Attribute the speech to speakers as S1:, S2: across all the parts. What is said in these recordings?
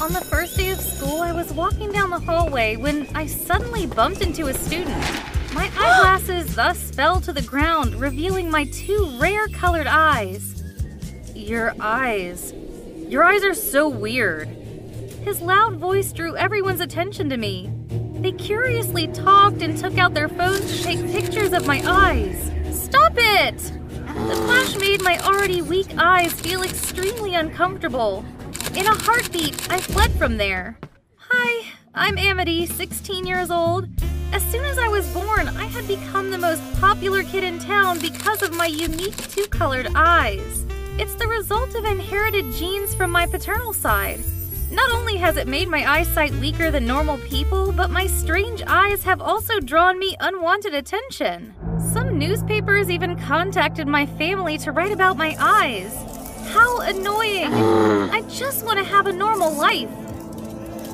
S1: On the first day of school, I was walking down the hallway when I suddenly bumped into a student. My eyeglasses thus fell to the ground, revealing my two rare colored eyes. Your eyes. Your eyes are so weird. His loud voice drew everyone's attention to me. They curiously talked and took out their phones to take pictures of my eyes. Stop it! The flash made my already weak eyes feel extremely uncomfortable. In a heartbeat, I fled from there. Hi, I'm Amity, 16 years old. As soon as I was born, I had become the most popular kid in town because of my unique two colored eyes. It's the result of inherited genes from my paternal side. Not only has it made my eyesight weaker than normal people, but my strange eyes have also drawn me unwanted attention. Some newspapers even contacted my family to write about my eyes. How annoying! I just want to have a normal life.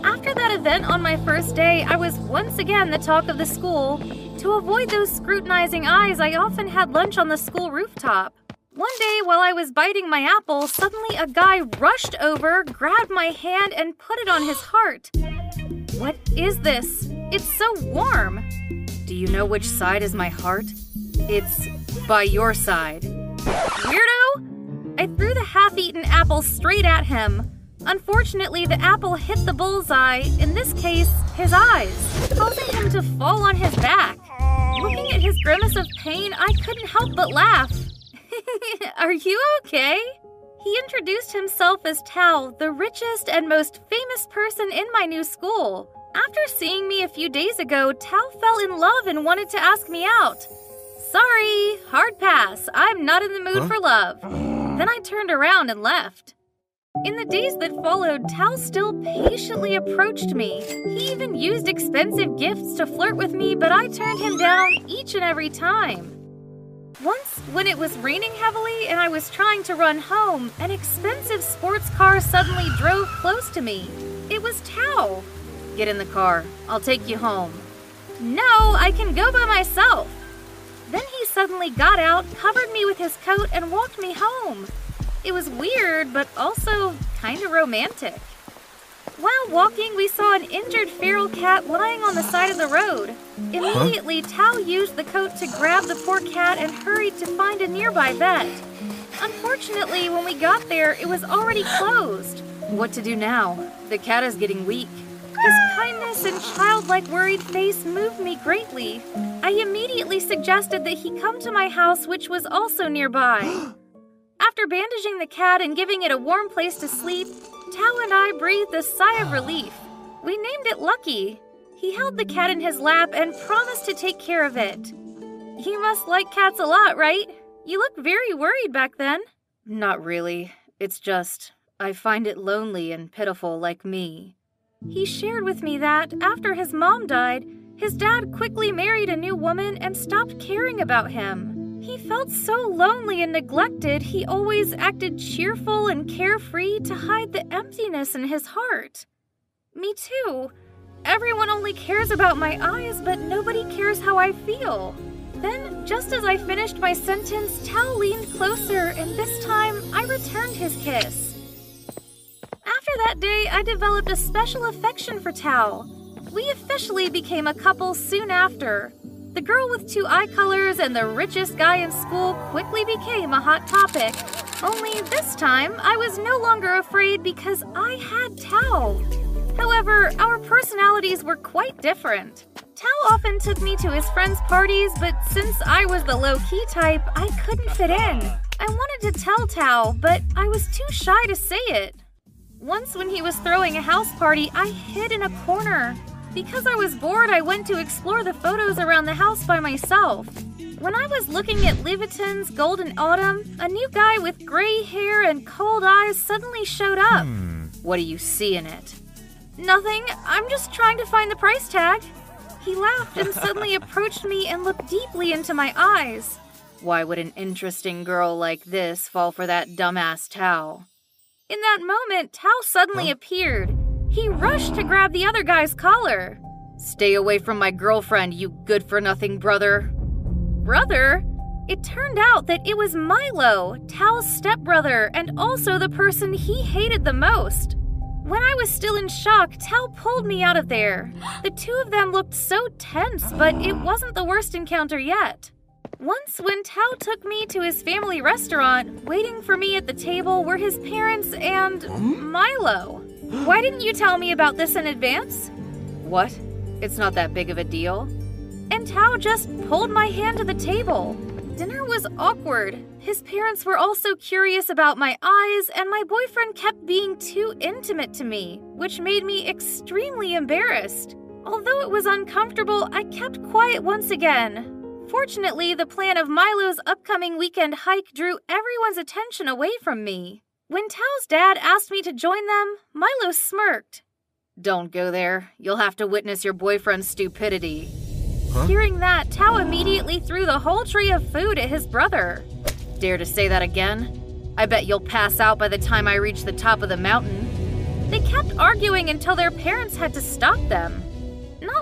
S1: After that event on my first day, I was once again the talk of the school. To avoid those scrutinizing eyes, I often had lunch on the school rooftop. One day, while I was biting my apple, suddenly a guy rushed over, grabbed my hand, and put it on his heart. What is this? It's so warm. Do you know which side is my heart? It's by your side. Weirdo! I threw the half eaten apple straight at him. Unfortunately, the apple hit the bullseye, in this case, his eyes, causing him to fall on his back. Looking at his grimace of pain, I couldn't help but laugh. Are you okay? He introduced himself as Tao, the richest and most famous person in my new school. After seeing me a few days ago, Tao fell in love and wanted to ask me out. Sorry, hard pass. I'm not in the mood
S2: Huh?
S1: for love. Hmm. Then I turned around and left. In the days that followed, Tao still patiently approached me. He even used expensive gifts to flirt with me, but I turned him down each and every time. Once, when it was raining heavily and I was trying to run home, an expensive sports car suddenly drove close to me. It was Tao. Get in the car. I'll take you home. No, I can go by myself. Then he suddenly got out, covered me with his coat, and walked me home. It was weird, but also kind of romantic. While walking, we saw an injured feral cat lying on the side of the road. Immediately, Tao used the coat to grab the poor cat and hurried to find a nearby vet. Unfortunately, when we got there, it was already closed. What to do now? The cat is getting weak. His kindness and childlike worried face moved me greatly. I immediately suggested that he come to my house, which was also nearby. After bandaging the cat and giving it a warm place to sleep, Tao and I breathed a sigh of relief. We named it Lucky. He held the cat in his lap and promised to take care of it. You must like cats a lot, right? You looked very worried back then. Not really. It's just, I find it lonely and pitiful like me. He shared with me that after his mom died, his dad quickly married a new woman and stopped caring about him. He felt so lonely and neglected, he always acted cheerful and carefree to hide the emptiness in his heart. Me too. Everyone only cares about my eyes, but nobody cares how I feel. Then, just as I finished my sentence, Tao leaned closer, and this time I returned his kiss. That day, I developed a special affection for Tao. We officially became a couple soon after. The girl with two eye colors and the richest guy in school quickly became a hot topic. Only this time, I was no longer afraid because I had Tao. However, our personalities were quite different. Tao often took me to his friends' parties, but since I was the low key type, I couldn't fit in. I wanted to tell Tao, but I was too shy to say it. Once, when he was throwing a house party, I hid in a corner. Because I was bored, I went to explore the photos around the house by myself. When I was looking at Levitan's Golden Autumn, a new guy with gray hair and cold eyes suddenly showed up. Hmm. What do you see in it? Nothing. I'm just trying to find the price tag. He laughed and suddenly approached me and looked deeply into my eyes. Why would an interesting girl like this fall for that dumbass Tao? In that moment, Tao suddenly appeared. He rushed to grab the other guy's collar. Stay away from my girlfriend, you good for nothing brother. Brother? It turned out that it was Milo, Tao's stepbrother, and also the person he hated the most. When I was still in shock, Tao pulled me out of there. The two of them looked so tense, but it wasn't the worst encounter yet. Once, when Tao took me to his family restaurant, waiting for me at the table were his parents and Milo. Why didn't you tell me about this in advance?
S2: What? It's not that big of a deal.
S1: And Tao just pulled my hand to the table. Dinner was awkward. His parents were also curious about my eyes, and my boyfriend kept being too intimate to me, which made me extremely embarrassed. Although it was uncomfortable, I kept quiet once again. Fortunately, the plan of Milo's upcoming weekend hike drew everyone's attention away from me. When Tao's dad asked me to join them, Milo smirked.
S2: Don't go there. You'll have to witness your boyfriend's stupidity.
S1: Huh? Hearing that, Tao immediately threw the whole tree of food at his brother.
S2: Dare to say that again? I bet you'll pass out by the time I reach the top of the mountain.
S1: They kept arguing until their parents had to stop them.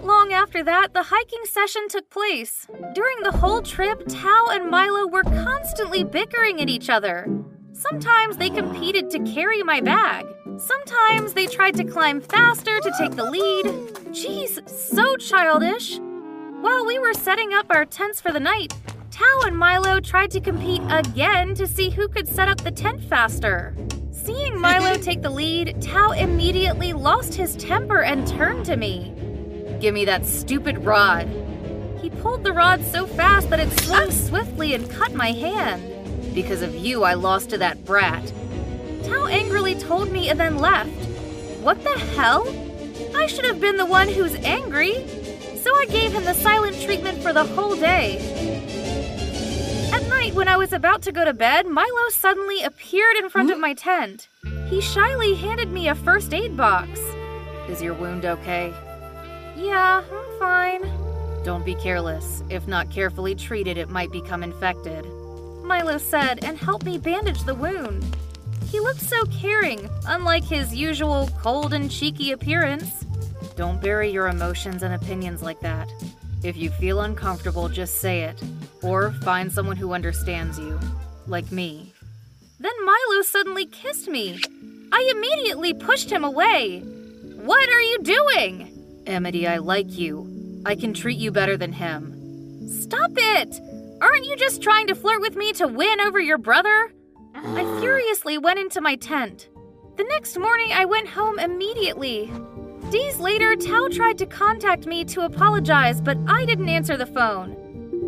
S1: Not long after that, the hiking session took place. During the whole trip, Tao and Milo were constantly bickering at each other. Sometimes they competed to carry my bag. Sometimes they tried to climb faster to take the lead. Jeez, so childish. While we were setting up our tents for the night, Tao and Milo tried to compete again to see who could set up the tent faster. Seeing Milo take the lead, Tao immediately lost his temper and turned to me.
S2: Give me that stupid rod.
S1: He pulled the rod so fast that it swung swiftly and cut my hand.
S2: Because of you, I lost to that brat.
S1: Tao angrily told me and then left. What the hell? I should have been the one who's angry so I gave him the silent treatment for the whole day. At night, when I was about to go to bed, Milo suddenly appeared in front of my tent. He shyly handed me a first aid box.
S2: Is your wound okay?
S1: Yeah, I'm fine.
S2: Don't be careless. If not carefully treated, it might become infected.
S1: Milo said and helped me bandage the wound. He looked so caring, unlike his usual cold and cheeky appearance.
S2: Don't bury your emotions and opinions like that. If you feel uncomfortable, just say it. Or find someone who understands you, like me.
S1: Then Milo suddenly kissed me. I immediately pushed him away. What are you doing?
S2: Amity, I like you. I can treat you better than him.
S1: Stop it! Aren't you just trying to flirt with me to win over your brother? I furiously went into my tent. The next morning, I went home immediately. Days later, Tao tried to contact me to apologize, but I didn't answer the phone.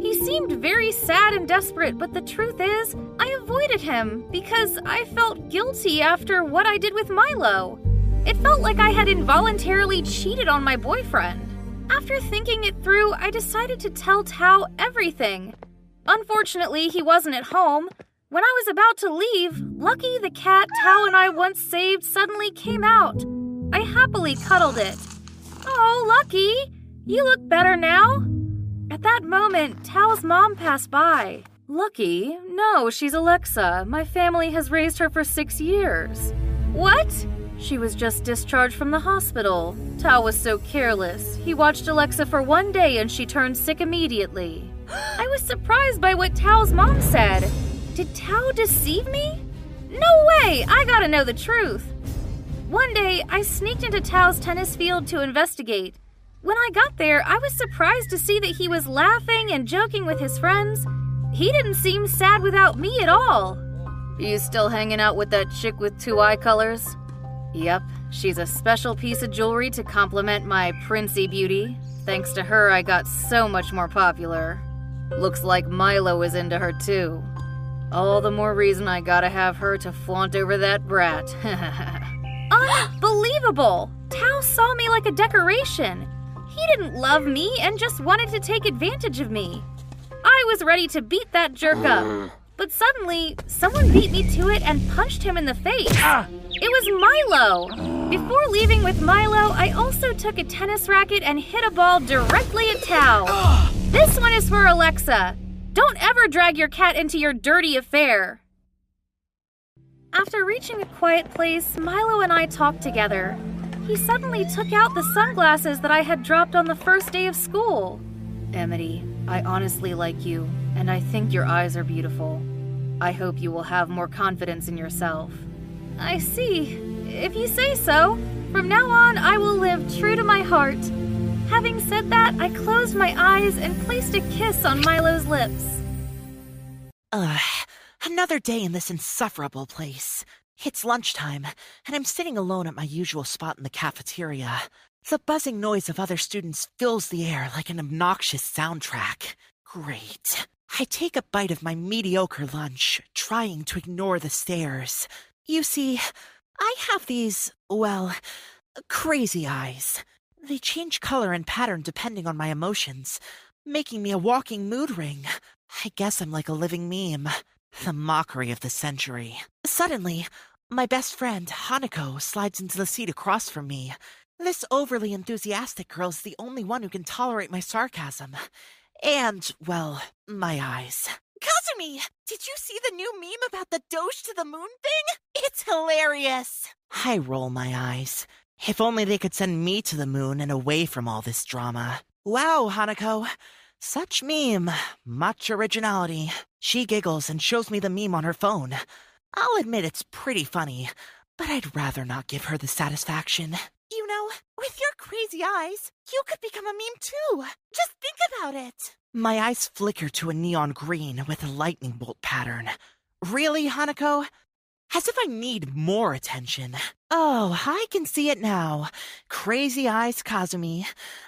S1: He seemed very sad and desperate, but the truth is, I avoided him because I felt guilty after what I did with Milo. It felt like I had involuntarily cheated on my boyfriend. After thinking it through, I decided to tell Tao everything. Unfortunately, he wasn't at home. When I was about to leave, Lucky the cat Tao and I once saved suddenly came out. I happily cuddled it. Oh, Lucky, you look better now. At that moment, Tao's mom passed by.
S2: Lucky? No, she's Alexa. My family has raised her for six years.
S1: What?
S2: She was just discharged from the hospital. Tao was so careless. He watched Alexa for one day and she turned sick immediately.
S1: I was surprised by what Tao's mom said. Did Tao deceive me? No way! I gotta know the truth. One day, I sneaked into Tao's tennis field to investigate. When I got there, I was surprised to see that he was laughing and joking with his friends. He didn't seem sad without me at all.
S2: Are You still hanging out with that chick with two eye colors? Yep, she's a special piece of jewelry to complement my princey beauty. Thanks to her, I got so much more popular. Looks like Milo is into her too. All the more reason I gotta have her to flaunt over that brat.
S1: Unbelievable! Tao saw me like a decoration. He didn't love me and just wanted to take advantage of me. I was ready to beat that jerk up. But suddenly, someone beat me to it and punched him in the face. Ah. It was Milo. Before leaving with Milo, I also took a tennis racket and hit a ball directly at Tao. This one is for Alexa. Don't ever drag your cat into your dirty affair. After reaching a quiet place, Milo and I talked together. He suddenly took out the sunglasses that I had dropped on the first day of school.
S2: Amity, I honestly like you, and I think your eyes are beautiful. I hope you will have more confidence in yourself.
S1: I see. if you say so. From now on, I will live true to my heart. Having said that, I closed my eyes and placed a kiss on Milo's lips.
S3: Ugh, another day in this insufferable place. It's lunchtime, and I'm sitting alone at my usual spot in the cafeteria. The buzzing noise of other students fills the air like an obnoxious soundtrack. Great. I take a bite of my mediocre lunch, trying to ignore the stares. You see, I have these, well, crazy eyes. They change color and pattern depending on my emotions, making me a walking mood ring. I guess I'm like a living meme. The mockery of the century. Suddenly, my best friend, Hanako, slides into the seat across from me. This overly enthusiastic girl is the only one who can tolerate my sarcasm. And, well, my eyes. Kazumi! Did you see the new meme about the Doge to the moon thing? It's hilarious! I roll my eyes. If only they could send me to the moon and away from all this drama. Wow, Hanako. Such meme. Much originality. She giggles and shows me the meme on her phone. I'll admit it's pretty funny, but I'd rather not give her the satisfaction. You know, with your crazy eyes, you could become a meme too. Just think about it. My eyes flicker to a neon green with a lightning bolt pattern. Really, Hanako? As if I need more attention. Oh, I can see it now. Crazy Eyes Kazumi,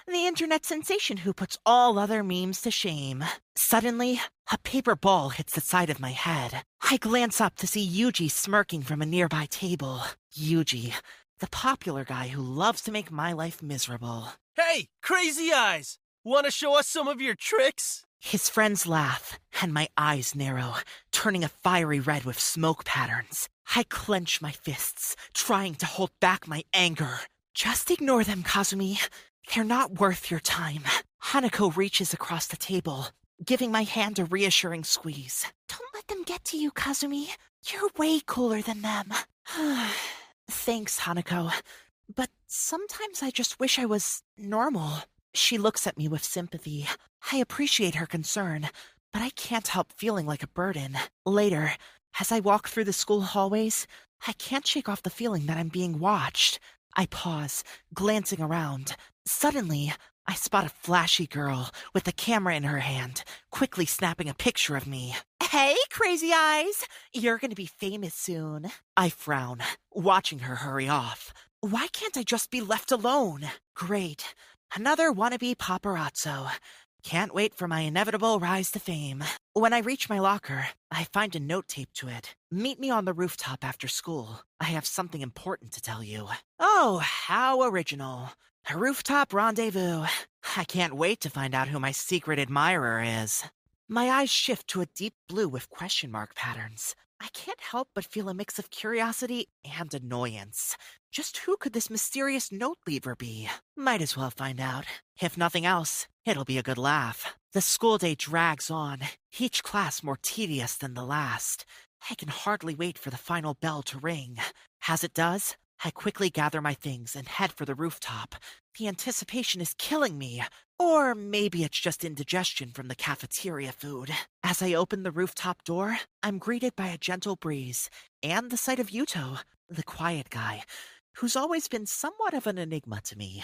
S3: the internet sensation who puts all other memes to shame. Suddenly, a paper ball hits the side of my head. I glance up to see Yuji smirking from a nearby table. Yuji, the popular guy who loves to make my life miserable.
S4: Hey, Crazy Eyes! Want to show us some of your tricks?
S3: His friends laugh, and my eyes narrow, turning a fiery red with smoke patterns. I clench my fists, trying to hold back my anger. Just ignore them, Kazumi. They're not worth your time. Hanako reaches across the table, giving my hand a reassuring squeeze. Don't let them get to you, Kazumi. You're way cooler than them. Thanks, Hanako. But sometimes I just wish I was normal. She looks at me with sympathy. I appreciate her concern, but I can't help feeling like a burden. Later, as I walk through the school hallways, I can't shake off the feeling that I'm being watched. I pause, glancing around. Suddenly, I spot a flashy girl with a camera in her hand, quickly snapping a picture of me. Hey, crazy eyes! You're gonna be famous soon. I frown, watching her hurry off. Why can't I just be left alone? Great. Another wannabe paparazzo. Can't wait for my inevitable rise to fame. When I reach my locker, I find a note taped to it. Meet me on the rooftop after school. I have something important to tell you. Oh, how original. A rooftop rendezvous. I can't wait to find out who my secret admirer is. My eyes shift to a deep blue with question mark patterns. I can't help but feel a mix of curiosity and annoyance. Just who could this mysterious note leaver be? Might as well find out. If nothing else, it'll be a good laugh. The school day drags on, each class more tedious than the last. I can hardly wait for the final bell to ring. As it does, I quickly gather my things and head for the rooftop. The anticipation is killing me. Or maybe it's just indigestion from the cafeteria food. As I open the rooftop door, I'm greeted by a gentle breeze and the sight of Yuto, the quiet guy, who's always been somewhat of an enigma to me.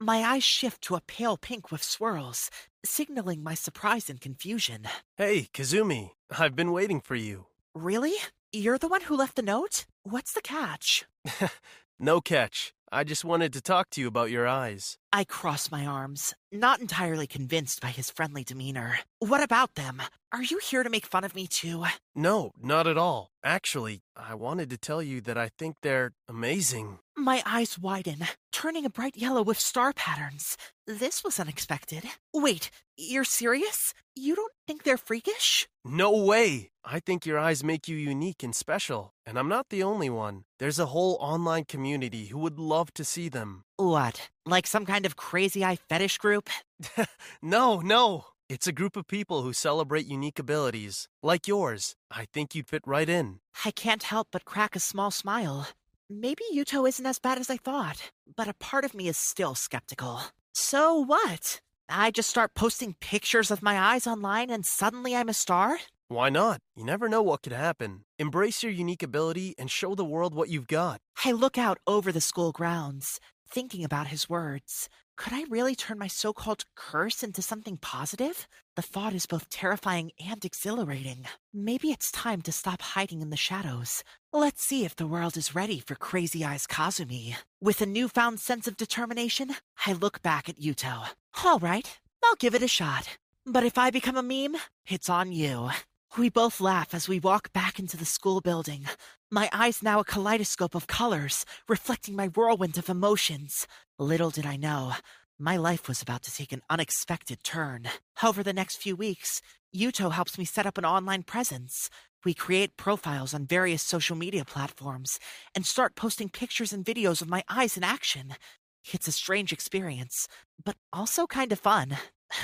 S3: My eyes shift to a pale pink with swirls, signaling my surprise and confusion.
S4: Hey, Kazumi, I've been waiting for you.
S3: Really? You're the one who left the note? What's the catch?
S4: no catch. I just wanted to talk to you about your eyes.
S3: I cross my arms, not entirely convinced by his friendly demeanor. What about them? Are you here to make fun of me too?
S4: No, not at all. Actually, I wanted to tell you that I think they're amazing.
S3: My eyes widen, turning a bright yellow with star patterns. This was unexpected. Wait, you're serious? You don't think they're freakish?
S4: No way! I think your eyes make you unique and special, and I'm not the only one. There's a whole online community who would love to see them.
S3: What? Like some kind of crazy eye fetish group?
S4: no, no. It's a group of people who celebrate unique abilities, like yours. I think you'd fit right in.
S3: I can't help but crack a small smile. Maybe Yuto isn't as bad as I thought, but a part of me is still skeptical. So what? I just start posting pictures of my eyes online and suddenly I'm a star?
S4: Why not? You never know what could happen. Embrace your unique ability and show the world what you've got.
S3: I look out over the school grounds, thinking about his words. Could I really turn my so called curse into something positive? The thought is both terrifying and exhilarating. Maybe it's time to stop hiding in the shadows. Let's see if the world is ready for Crazy Eyes Kazumi. With a newfound sense of determination, I look back at Yuto. All right, I'll give it a shot. But if I become a meme, it's on you. We both laugh as we walk back into the school building. My eyes now a kaleidoscope of colors, reflecting my whirlwind of emotions. Little did I know, my life was about to take an unexpected turn. Over the next few weeks, Yuto helps me set up an online presence. We create profiles on various social media platforms and start posting pictures and videos of my eyes in action. It's a strange experience, but also kind of fun.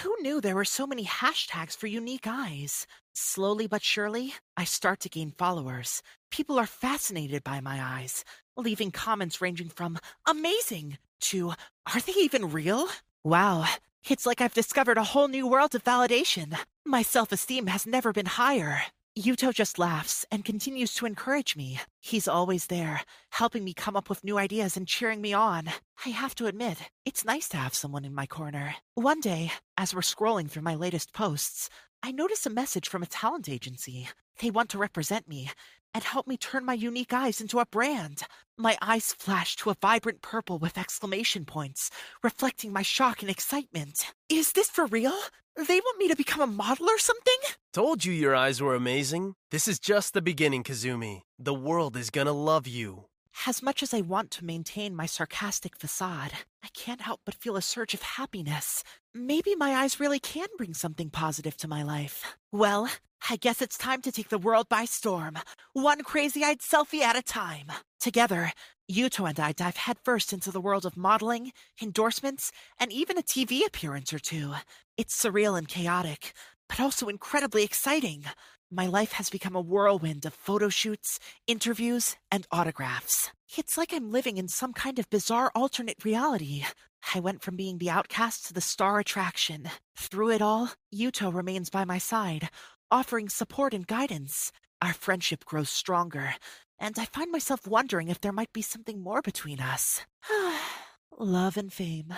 S3: Who knew there were so many hashtags for unique eyes? Slowly but surely, I start to gain followers. People are fascinated by my eyes, leaving comments ranging from amazing to are they even real? Wow, it's like I've discovered a whole new world of validation. My self esteem has never been higher. Yuto just laughs and continues to encourage me. He's always there, helping me come up with new ideas and cheering me on. I have to admit, it's nice to have someone in my corner. One day, as we're scrolling through my latest posts, I notice a message from a talent agency. They want to represent me and help me turn my unique eyes into a brand. My eyes flash to a vibrant purple with exclamation points, reflecting my shock and excitement. Is this for real? They want me to become a model or something?
S4: Told you your eyes were amazing. This is just the beginning, Kazumi. The world is gonna love you.
S3: As much as I want to maintain my sarcastic facade, I can't help but feel a surge of happiness. Maybe my eyes really can bring something positive to my life. Well, I guess it's time to take the world by storm, one crazy eyed selfie at a time. Together, Yuto and I dive headfirst into the world of modeling, endorsements, and even a TV appearance or two. It's surreal and chaotic, but also incredibly exciting. My life has become a whirlwind of photo shoots, interviews, and autographs. It's like I'm living in some kind of bizarre alternate reality. I went from being the outcast to the star attraction. Through it all, Yuto remains by my side, offering support and guidance. Our friendship grows stronger, and I find myself wondering if there might be something more between us. Love and fame.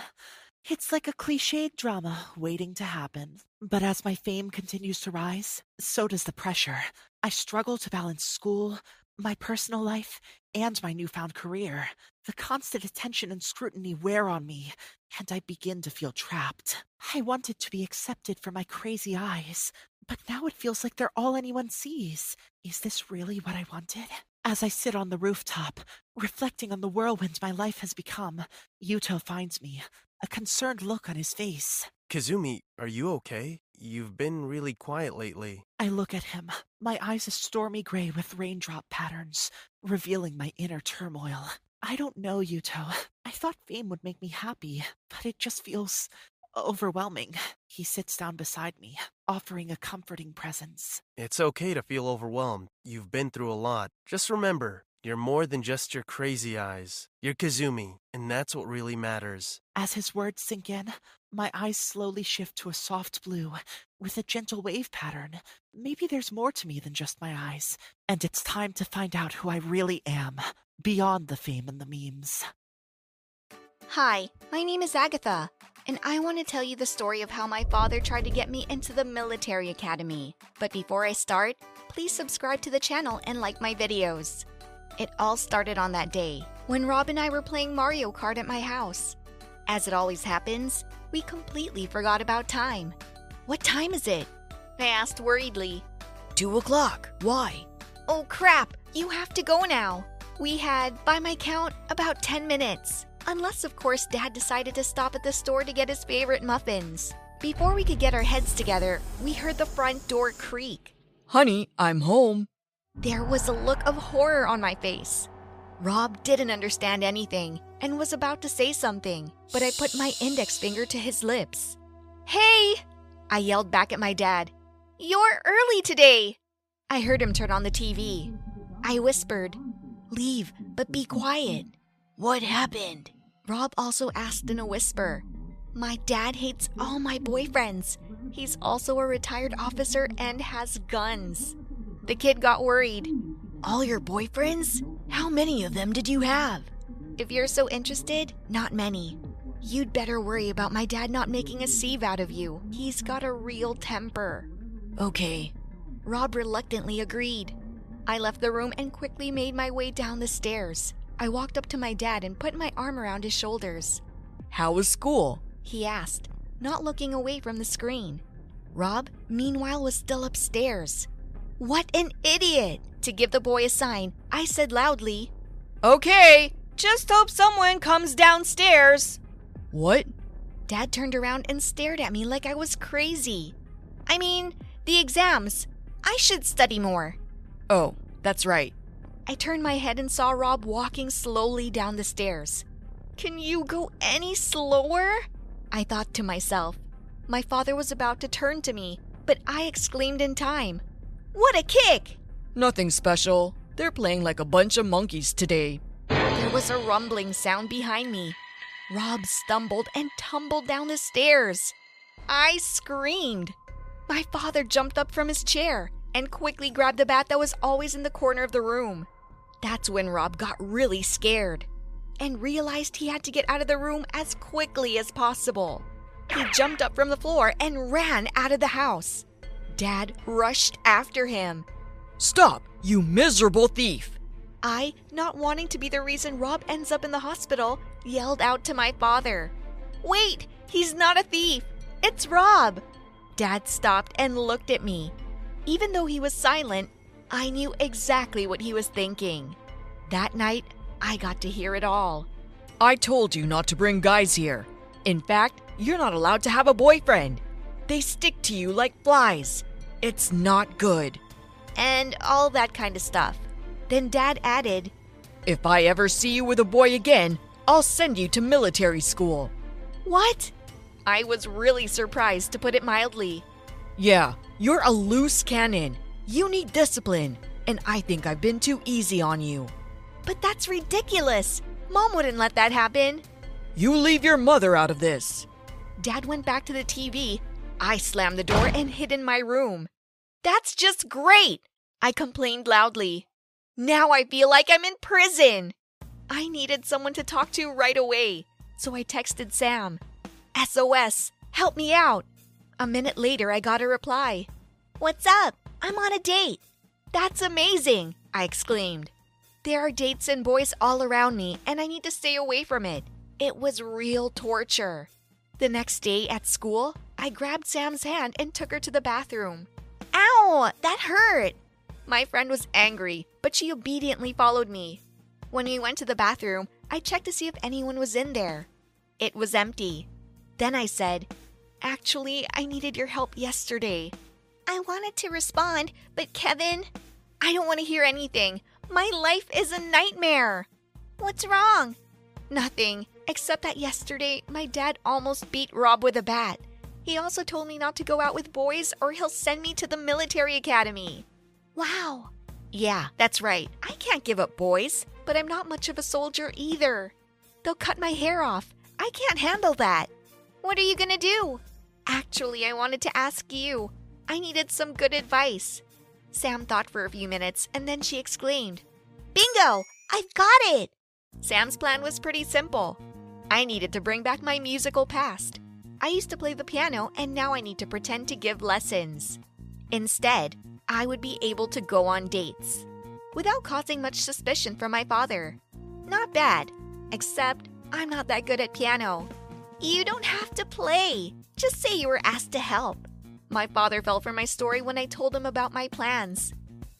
S3: It's like a cliched drama waiting to happen. But as my fame continues to rise, so does the pressure. I struggle to balance school, my personal life, and my newfound career. The constant attention and scrutiny wear on me, and I begin to feel trapped. I wanted to be accepted for my crazy eyes, but now it feels like they're all anyone sees. Is this really what I wanted? As I sit on the rooftop, reflecting on the whirlwind my life has become, Yuto finds me, a concerned look on his face.
S4: Kazumi, are you okay? You've been really quiet lately.
S3: I look at him, my eyes a stormy gray with raindrop patterns, revealing my inner turmoil. I don't know, Yuto. I thought fame would make me happy, but it just feels overwhelming. He sits down beside me, offering a comforting presence.
S4: It's okay to feel overwhelmed. You've been through a lot. Just remember, you're more than just your crazy eyes. You're Kazumi, and that's what really matters.
S3: As his words sink in, my eyes slowly shift to a soft blue with a gentle wave pattern. Maybe there's more to me than just my eyes, and it's time to find out who I really am, beyond the fame and the memes.
S5: Hi, my name is Agatha, and I want to tell you the story of how my father tried to get me into the military academy. But before I start, please subscribe to the channel and like my videos. It all started on that day when Rob and I were playing Mario Kart at my house. As it always happens, we completely forgot about time. What time is it? I asked worriedly.
S6: Two o'clock. Why?
S5: Oh crap, you have to go now. We had, by my count, about 10 minutes. Unless, of course, Dad decided to stop at the store to get his favorite muffins. Before we could get our heads together, we heard the front door creak.
S6: Honey, I'm home.
S5: There was a look of horror on my face. Rob didn't understand anything and was about to say something, but I put my index finger to his lips. Hey! I yelled back at my dad. You're early today! I heard him turn on the TV. I whispered, Leave, but be quiet.
S6: What happened?
S5: Rob also asked in a whisper. My dad hates all my boyfriends. He's also a retired officer and has guns. The kid got worried.
S6: All your boyfriends? How many of them did you have?
S5: If you're so interested, not many. You'd better worry about my dad not making a sieve out of you. He's got a real temper.
S6: Okay.
S5: Rob reluctantly agreed. I left the room and quickly made my way down the stairs. I walked up to my dad and put my arm around his shoulders.
S6: How was school?
S5: He asked, not looking away from the screen. Rob, meanwhile, was still upstairs. What an idiot! To give the boy a sign, I said loudly,
S7: Okay, just hope someone comes downstairs.
S6: What?
S5: Dad turned around and stared at me like I was crazy. I mean, the exams. I should study more.
S6: Oh, that's right.
S5: I turned my head and saw Rob walking slowly down the stairs. Can you go any slower? I thought to myself. My father was about to turn to me, but I exclaimed in time. What a kick!
S6: Nothing special. They're playing like a bunch of monkeys today.
S5: There was a rumbling sound behind me. Rob stumbled and tumbled down the stairs. I screamed. My father jumped up from his chair and quickly grabbed the bat that was always in the corner of the room. That's when Rob got really scared and realized he had to get out of the room as quickly as possible. He jumped up from the floor and ran out of the house. Dad rushed after him.
S6: Stop, you miserable thief!
S5: I, not wanting to be the reason Rob ends up in the hospital, yelled out to my father, Wait, he's not a thief! It's Rob! Dad stopped and looked at me. Even though he was silent, I knew exactly what he was thinking. That night, I got to hear it all.
S6: I told you not to bring guys here. In fact, you're not allowed to have a boyfriend. They stick to you like flies. It's not good.
S5: And all that kind of stuff. Then Dad added,
S6: If I ever see you with a boy again, I'll send you to military school.
S5: What? I was really surprised, to put it mildly.
S6: Yeah, you're a loose cannon. You need discipline, and I think I've been too easy on you.
S5: But that's ridiculous. Mom wouldn't let that happen.
S6: You leave your mother out of this.
S5: Dad went back to the TV. I slammed the door and hid in my room. That's just great! I complained loudly. Now I feel like I'm in prison. I needed someone to talk to right away, so I texted Sam. SOS, help me out. A minute later, I got a reply. What's up? I'm on a date. That's amazing, I exclaimed. There are dates and boys all around me, and I need to stay away from it. It was real torture. The next day at school, I grabbed Sam's hand and took her to the bathroom. Ow, that hurt! My friend was angry, but she obediently followed me. When we went to the bathroom, I checked to see if anyone was in there. It was empty. Then I said, Actually, I needed your help yesterday. I wanted to respond, but Kevin, I don't want to hear anything. My life is a nightmare. What's wrong? Nothing, except that yesterday my dad almost beat Rob with a bat. He also told me not to go out with boys or he'll send me to the military academy. Wow. Yeah, that's right. I can't give up boys, but I'm not much of a soldier either. They'll cut my hair off. I can't handle that. What are you gonna do? Actually, I wanted to ask you. I needed some good advice. Sam thought for a few minutes and then she exclaimed, Bingo! I've got it! Sam's plan was pretty simple. I needed to bring back my musical past. I used to play the piano and now I need to pretend to give lessons. Instead, I would be able to go on dates without causing much suspicion from my father. Not bad, except I'm not that good at piano. You don't have to play. Just say you were asked to help. My father fell for my story when I told him about my plans.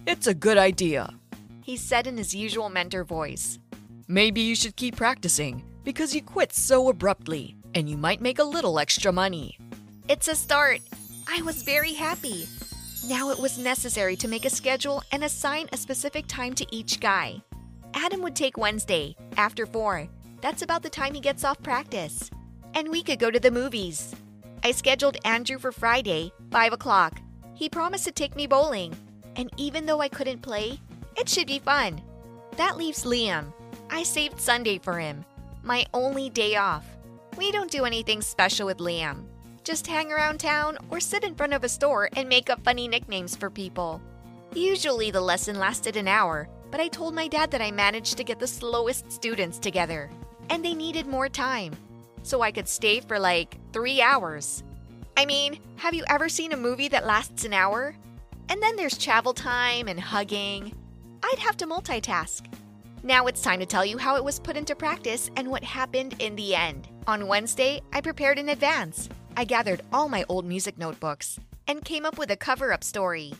S6: It's a good idea.
S5: He said in his usual mentor voice.
S6: Maybe you should keep practicing because you quit so abruptly and you might make a little extra money.
S5: It's a start. I was very happy. Now it was necessary to make a schedule and assign a specific time to each guy. Adam would take Wednesday, after 4. That's about the time he gets off practice. And we could go to the movies. I scheduled Andrew for Friday, 5 o'clock. He promised to take me bowling. And even though I couldn't play, it should be fun. That leaves Liam. I saved Sunday for him, my only day off. We don't do anything special with Liam, just hang around town or sit in front of a store and make up funny nicknames for people. Usually the lesson lasted an hour, but I told my dad that I managed to get the slowest students together, and they needed more time. So I could stay for like three hours. I mean, have you ever seen a movie that lasts an hour? And then there's travel time and hugging. I'd have to multitask. Now it's time to tell you how it was put into practice and what happened in the end. On Wednesday, I prepared in advance. I gathered all my old music notebooks and came up with a cover up story.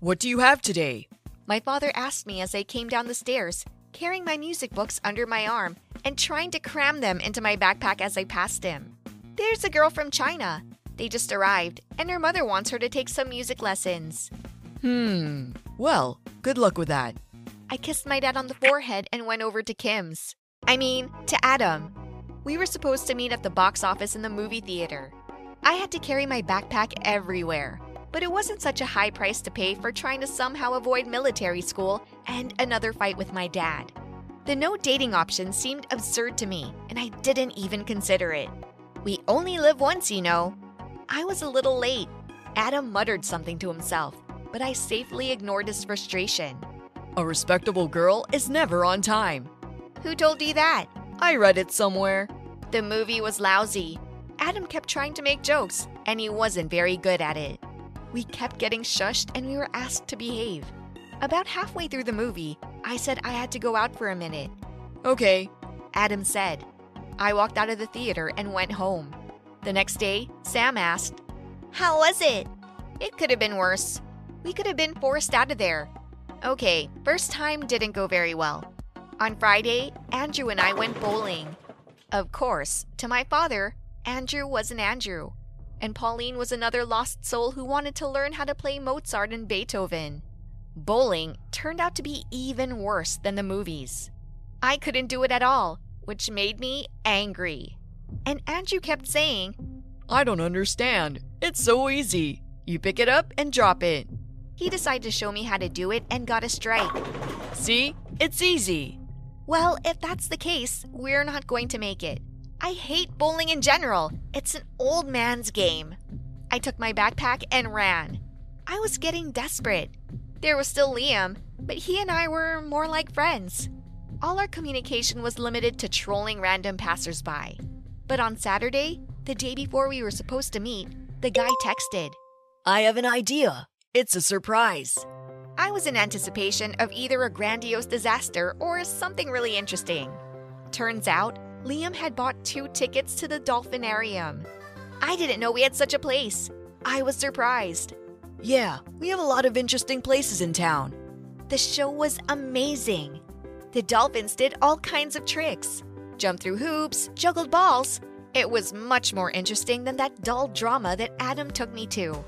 S6: What do you have today?
S5: My father asked me as I came down the stairs, carrying my music books under my arm and trying to cram them into my backpack as I passed him. There's a girl from China. They just arrived, and her mother wants her to take some music lessons.
S6: Hmm. Well, good luck with that.
S5: I kissed my dad on the forehead and went over to Kim's. I mean, to Adam. We were supposed to meet at the box office in the movie theater. I had to carry my backpack everywhere, but it wasn't such a high price to pay for trying to somehow avoid military school and another fight with my dad. The no dating option seemed absurd to me, and I didn't even consider it. We only live once, you know. I was a little late. Adam muttered something to himself, but I safely ignored his frustration.
S6: A respectable girl is never on time.
S5: Who told you that?
S6: I read it somewhere.
S5: The movie was lousy. Adam kept trying to make jokes, and he wasn't very good at it. We kept getting shushed and we were asked to behave. About halfway through the movie, I said I had to go out for a minute.
S6: Okay.
S5: Adam said. I walked out of the theater and went home. The next day, Sam asked, How was it? It could have been worse. We could have been forced out of there. Okay, first time didn't go very well. On Friday, Andrew and I went bowling. Of course, to my father, Andrew wasn't Andrew, and Pauline was another lost soul who wanted to learn how to play Mozart and Beethoven. Bowling turned out to be even worse than the movies. I couldn't do it at all, which made me angry. And Andrew kept saying,
S6: I don't understand. It's so easy. You pick it up and drop it.
S5: He decided to show me how to do it and got a strike.
S6: See? It's easy.
S5: Well, if that's the case, we're not going to make it. I hate bowling in general. It's an old man's game. I took my backpack and ran. I was getting desperate. There was still Liam, but he and I were more like friends. All our communication was limited to trolling random passersby. But on Saturday, the day before we were supposed to meet, the guy texted.
S6: I have an idea. It's a surprise.
S5: I was in anticipation of either a grandiose disaster or something really interesting. Turns out, Liam had bought two tickets to the Dolphinarium. I didn't know we had such a place. I was surprised.
S6: Yeah, we have a lot of interesting places in town.
S5: The show was amazing. The dolphins did all kinds of tricks jumped through hoops, juggled balls. It was much more interesting than that dull drama that Adam took me to.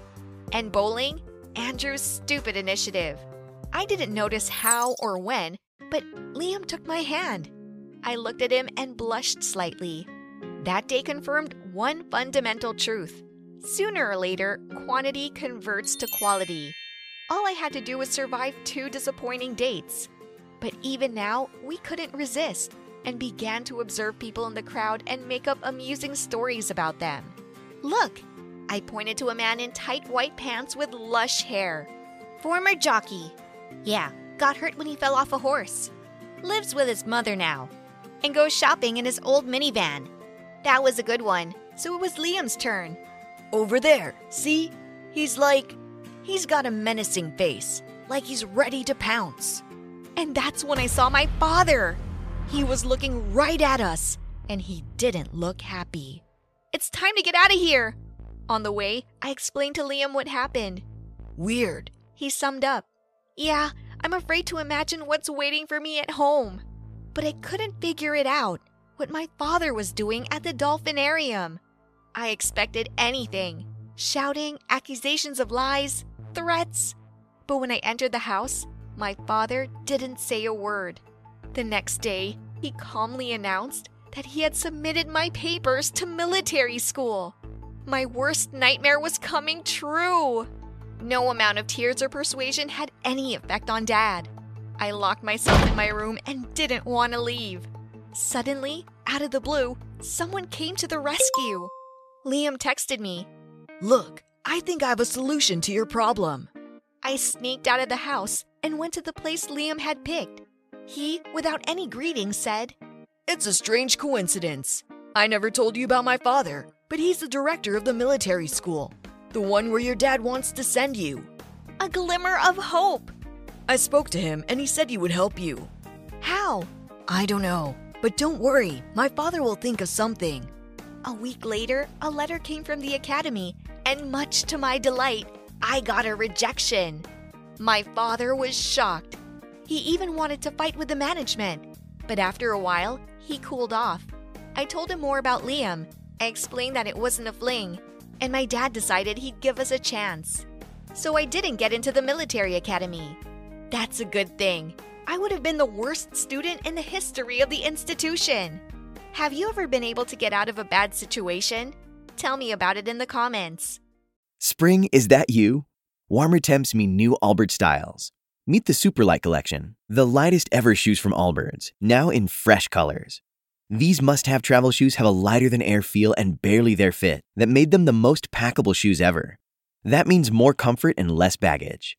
S5: And bowling? Andrew's stupid initiative. I didn't notice how or when, but Liam took my hand. I looked at him and blushed slightly. That day confirmed one fundamental truth. Sooner or later, quantity converts to quality. All I had to do was survive two disappointing dates. But even now, we couldn't resist and began to observe people in the crowd and make up amusing stories about them. Look, I pointed to a man in tight white pants with lush hair. Former jockey. Yeah, got hurt when he fell off a horse. Lives with his mother now. And goes shopping in his old minivan. That was a good one, so it was Liam's turn.
S6: Over there, see? He's like. He's got a menacing face, like he's ready to pounce.
S5: And that's when I saw my father. He was looking right at us, and he didn't look happy. It's time to get out of here. On the way, I explained to Liam what happened.
S6: Weird.
S5: He summed up. Yeah, I'm afraid to imagine what's waiting for me at home. But I couldn't figure it out what my father was doing at the dolphinarium. I expected anything shouting, accusations of lies, threats. But when I entered the house, my father didn't say a word. The next day, he calmly announced that he had submitted my papers to military school. My worst nightmare was coming true. No amount of tears or persuasion had any effect on Dad. I locked myself in my room and didn't want to leave. Suddenly, out of the blue, someone came to the rescue. Liam texted me,
S6: Look, I think I have a solution to your problem.
S5: I sneaked out of the house and went to the place Liam had picked. He, without any greeting, said,
S6: It's a strange coincidence. I never told you about my father, but he's the director of the military school, the one where your dad wants to send you.
S5: A glimmer of hope.
S6: I spoke to him and he said he would help you.
S5: How?
S6: I don't know, but don't worry, my father will think of something.
S5: A week later, a letter came from the academy, and much to my delight, I got a rejection. My father was shocked. He even wanted to fight with the management, but after a while, he cooled off. I told him more about Liam. I explained that it wasn't a fling, and my dad decided he'd give us a chance. So I didn't get into the military academy. That's a good thing. I would have been the worst student in the history of the institution. Have you ever been able to get out of a bad situation? Tell me about it in the comments.
S8: Spring, is that you? Warmer temps mean new Allbirds styles. Meet the Superlight Collection, the lightest ever shoes from Allbirds, now in fresh colors. These must have travel shoes have a lighter than air feel and barely there fit that made them the most packable shoes ever. That means more comfort and less baggage.